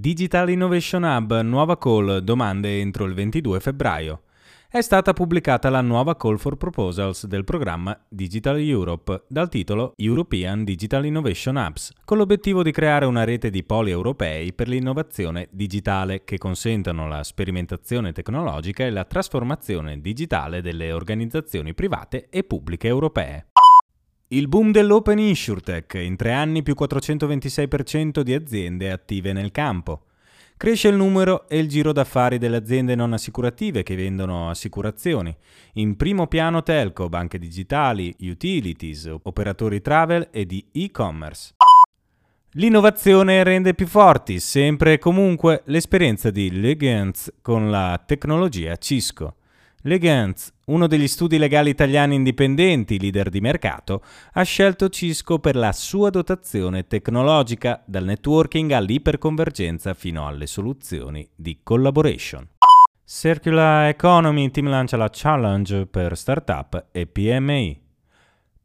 Digital Innovation Hub, nuova call, domande entro il 22 febbraio. È stata pubblicata la nuova call for proposals del programma Digital Europe dal titolo European Digital Innovation Hubs, con l'obiettivo di creare una rete di poli europei per l'innovazione digitale che consentano la sperimentazione tecnologica e la trasformazione digitale delle organizzazioni private e pubbliche europee. Il boom dell'Open InsurTech, in tre anni più 426% di aziende attive nel campo. Cresce il numero e il giro d'affari delle aziende non assicurative che vendono assicurazioni. In primo piano telco, banche digitali, utilities, operatori travel e di e-commerce. L'innovazione rende più forti, sempre e comunque, l'esperienza di Legends con la tecnologia Cisco. Legans, uno degli studi legali italiani indipendenti, leader di mercato, ha scelto Cisco per la sua dotazione tecnologica, dal networking all'iperconvergenza fino alle soluzioni di collaboration. Circular Economy Team lancia la challenge per startup e PMI.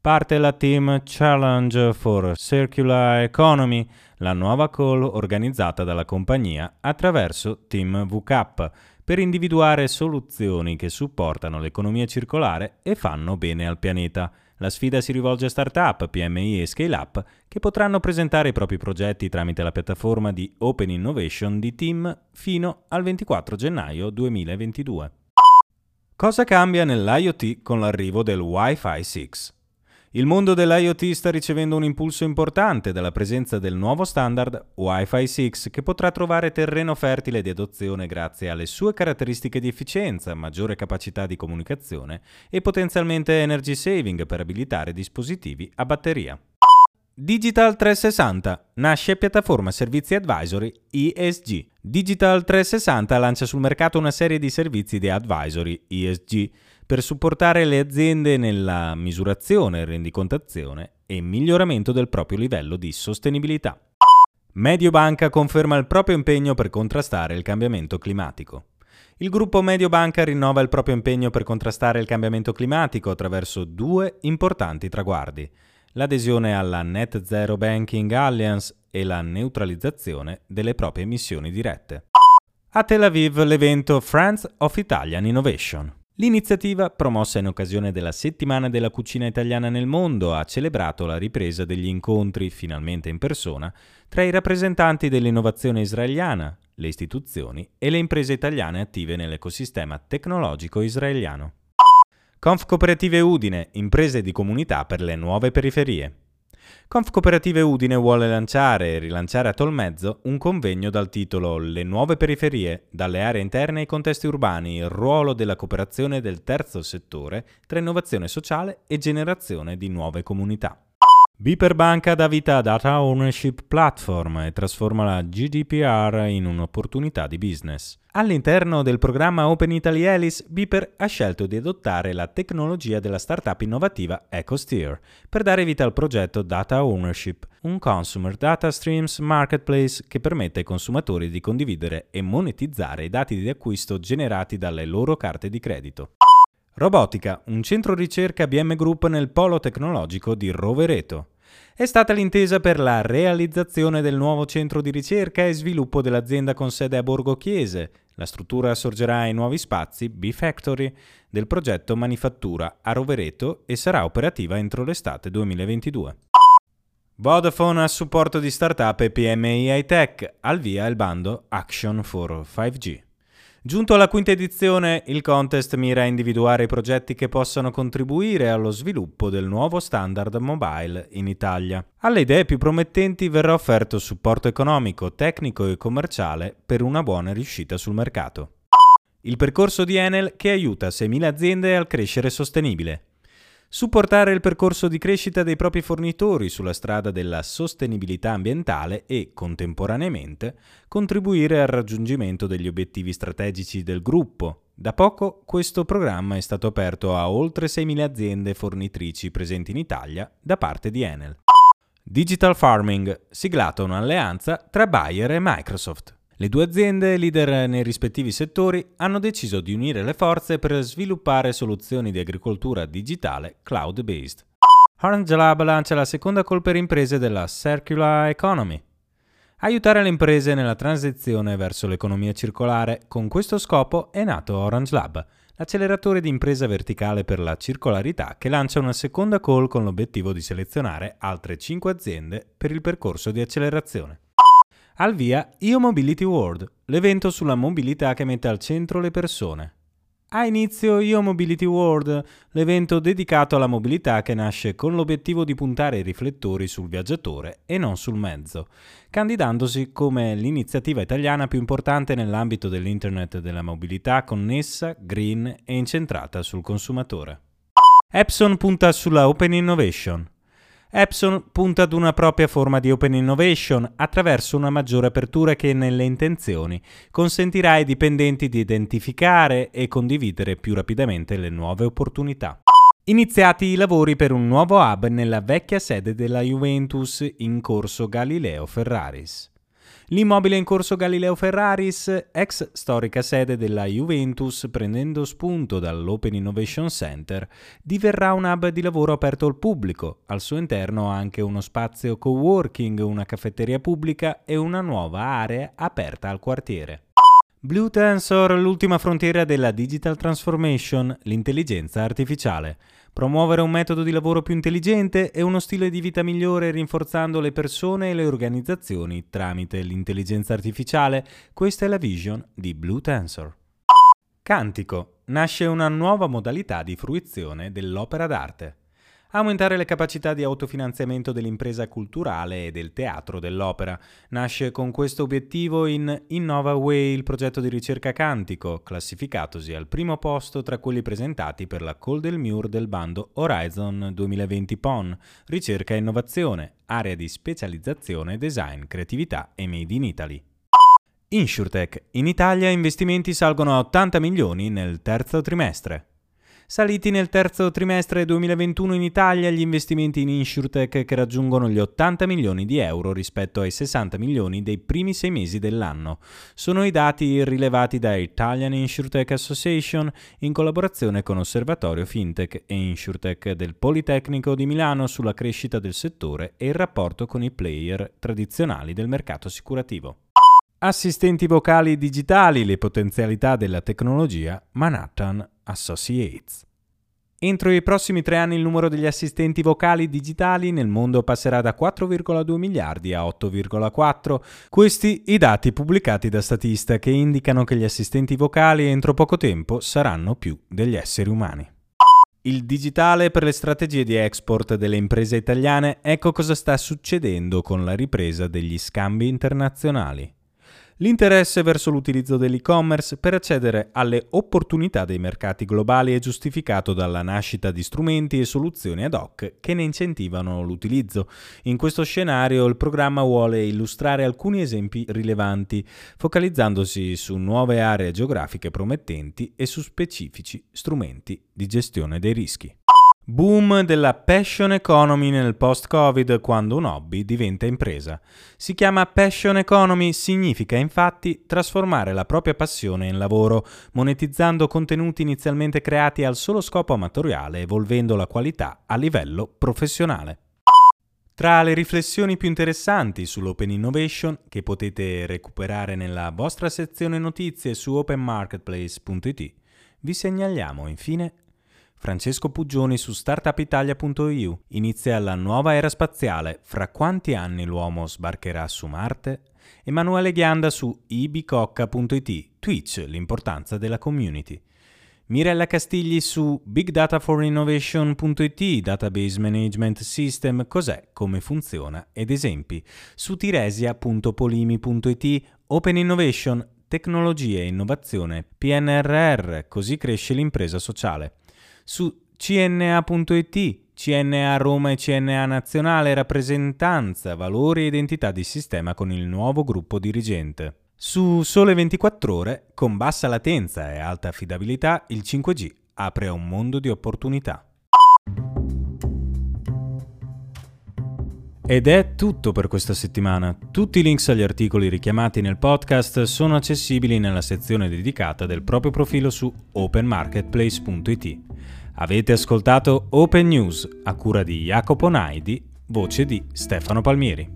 Parte la Team Challenge for Circular Economy, la nuova call organizzata dalla compagnia attraverso Team VCAP per individuare soluzioni che supportano l'economia circolare e fanno bene al pianeta. La sfida si rivolge a start-up, PMI e scale-up che potranno presentare i propri progetti tramite la piattaforma di Open Innovation di Team fino al 24 gennaio 2022. Cosa cambia nell'IoT con l'arrivo del Wi-Fi 6? Il mondo dell'IoT sta ricevendo un impulso importante dalla presenza del nuovo standard Wi-Fi 6 che potrà trovare terreno fertile di adozione grazie alle sue caratteristiche di efficienza, maggiore capacità di comunicazione e potenzialmente energy saving per abilitare dispositivi a batteria. Digital 360 nasce piattaforma servizi advisory ESG. Digital 360 lancia sul mercato una serie di servizi di advisory ESG per supportare le aziende nella misurazione, rendicontazione e miglioramento del proprio livello di sostenibilità. Mediobanca conferma il proprio impegno per contrastare il cambiamento climatico. Il gruppo Mediobanca rinnova il proprio impegno per contrastare il cambiamento climatico attraverso due importanti traguardi: l'adesione alla Net Zero Banking Alliance e la neutralizzazione delle proprie emissioni dirette. A Tel Aviv l'evento Friends of Italian Innovation. L'iniziativa, promossa in occasione della Settimana della cucina italiana nel mondo, ha celebrato la ripresa degli incontri, finalmente in persona, tra i rappresentanti dell'innovazione israeliana, le istituzioni e le imprese italiane attive nell'ecosistema tecnologico israeliano. Conf Cooperative Udine, imprese di comunità per le nuove periferie. Conf Cooperative Udine vuole lanciare e rilanciare a Tolmezzo un convegno dal titolo Le nuove periferie, dalle aree interne ai contesti urbani, il ruolo della cooperazione del terzo settore tra innovazione sociale e generazione di nuove comunità. Biper Banca dà vita a Data Ownership Platform e trasforma la GDPR in un'opportunità di business. All'interno del programma Open Italy Alice, Biper ha scelto di adottare la tecnologia della startup innovativa EcoSteer per dare vita al progetto Data Ownership, un consumer data streams marketplace che permette ai consumatori di condividere e monetizzare i dati di acquisto generati dalle loro carte di credito. Robotica, un centro ricerca BM Group nel polo tecnologico di Rovereto. È stata l'intesa per la realizzazione del nuovo centro di ricerca e sviluppo dell'azienda con sede a Borgo Chiese. La struttura sorgerà ai nuovi spazi B-Factory del progetto Manifattura a Rovereto e sarà operativa entro l'estate 2022. Vodafone a supporto di startup e PMI high tech, al via il bando Action for 5G. Giunto alla quinta edizione, il contest mira a individuare i progetti che possano contribuire allo sviluppo del nuovo standard mobile in Italia. Alle idee più promettenti verrà offerto supporto economico, tecnico e commerciale per una buona riuscita sul mercato. Il percorso di Enel che aiuta 6.000 aziende al crescere sostenibile. Supportare il percorso di crescita dei propri fornitori sulla strada della sostenibilità ambientale e, contemporaneamente, contribuire al raggiungimento degli obiettivi strategici del gruppo. Da poco questo programma è stato aperto a oltre 6.000 aziende fornitrici presenti in Italia da parte di Enel. Digital Farming, siglata un'alleanza tra Bayer e Microsoft. Le due aziende, leader nei rispettivi settori, hanno deciso di unire le forze per sviluppare soluzioni di agricoltura digitale cloud-based. Orange Lab lancia la seconda call per imprese della Circular Economy. Aiutare le imprese nella transizione verso l'economia circolare. Con questo scopo è nato Orange Lab, l'acceleratore di impresa verticale per la circolarità che lancia una seconda call con l'obiettivo di selezionare altre 5 aziende per il percorso di accelerazione. Al via Io Mobility World, l'evento sulla mobilità che mette al centro le persone. Ha inizio Io Mobility World, l'evento dedicato alla mobilità che nasce con l'obiettivo di puntare i riflettori sul viaggiatore e non sul mezzo, candidandosi come l'iniziativa italiana più importante nell'ambito dell'Internet della mobilità connessa, green e incentrata sul consumatore. Epson punta sulla Open Innovation. Epson punta ad una propria forma di open innovation attraverso una maggiore apertura che nelle intenzioni consentirà ai dipendenti di identificare e condividere più rapidamente le nuove opportunità. Iniziati i lavori per un nuovo hub nella vecchia sede della Juventus in corso Galileo Ferraris. L'immobile in corso Galileo Ferraris, ex storica sede della Juventus, prendendo spunto dall'Open Innovation Center, diverrà un hub di lavoro aperto al pubblico. Al suo interno anche uno spazio co-working, una caffetteria pubblica e una nuova area aperta al quartiere. Blue Tensor, l'ultima frontiera della digital transformation, l'intelligenza artificiale promuovere un metodo di lavoro più intelligente e uno stile di vita migliore rinforzando le persone e le organizzazioni tramite l'intelligenza artificiale, questa è la vision di Blue Tensor. Cantico. Nasce una nuova modalità di fruizione dell'opera d'arte aumentare le capacità di autofinanziamento dell'impresa culturale e del teatro dell'opera. Nasce con questo obiettivo in Innova Way, il progetto di ricerca cantico, classificatosi al primo posto tra quelli presentati per la Call del Mur del bando Horizon 2020 PON, ricerca e innovazione, area di specializzazione, design, creatività e made in Italy. InsurTech. In Italia investimenti salgono a 80 milioni nel terzo trimestre. Saliti nel terzo trimestre 2021 in Italia gli investimenti in InsurTech che raggiungono gli 80 milioni di euro rispetto ai 60 milioni dei primi sei mesi dell'anno. Sono i dati rilevati da Italian InsurTech Association in collaborazione con Osservatorio FinTech e InsurTech del Politecnico di Milano sulla crescita del settore e il rapporto con i player tradizionali del mercato assicurativo. Assistenti vocali digitali, le potenzialità della tecnologia Manhattan Associates. Entro i prossimi tre anni il numero degli assistenti vocali digitali nel mondo passerà da 4,2 miliardi a 8,4. Questi i dati pubblicati da Statista che indicano che gli assistenti vocali entro poco tempo saranno più degli esseri umani. Il digitale per le strategie di export delle imprese italiane, ecco cosa sta succedendo con la ripresa degli scambi internazionali l'interesse verso l'utilizzo dell'e-commerce per accedere alle opportunità dei mercati globali è giustificato dalla nascita di strumenti e soluzioni ad hoc che ne incentivano l'utilizzo. In questo scenario il programma vuole illustrare alcuni esempi rilevanti, focalizzandosi su nuove aree geografiche promettenti e su specifici strumenti di gestione dei rischi. Boom della passion economy nel post-Covid quando un hobby diventa impresa. Si chiama passion economy, significa infatti trasformare la propria passione in lavoro, monetizzando contenuti inizialmente creati al solo scopo amatoriale, evolvendo la qualità a livello professionale. Tra le riflessioni più interessanti sull'Open Innovation, che potete recuperare nella vostra sezione notizie su openmarketplace.it, vi segnaliamo infine Francesco Puggioni su startupitalia.eu. Inizia la nuova era spaziale. Fra quanti anni l'uomo sbarcherà su Marte? Emanuele Ghianda su ibicocca.it. Twitch, l'importanza della community. Mirella Castigli su bigdataforinnovation.it, Database Management System, cos'è, come funziona ed esempi. Su tiresia.polimi.it, Open Innovation, tecnologia e innovazione, PNRR, così cresce l'impresa sociale su CNA.it, CNA Roma e CNA Nazionale, rappresentanza, valori e identità di sistema con il nuovo gruppo dirigente. Su Sole 24 ore, con bassa latenza e alta affidabilità, il 5G apre un mondo di opportunità. Ed è tutto per questa settimana. Tutti i links agli articoli richiamati nel podcast sono accessibili nella sezione dedicata del proprio profilo su openmarketplace.it. Avete ascoltato Open News a cura di Jacopo Naidi, voce di Stefano Palmieri.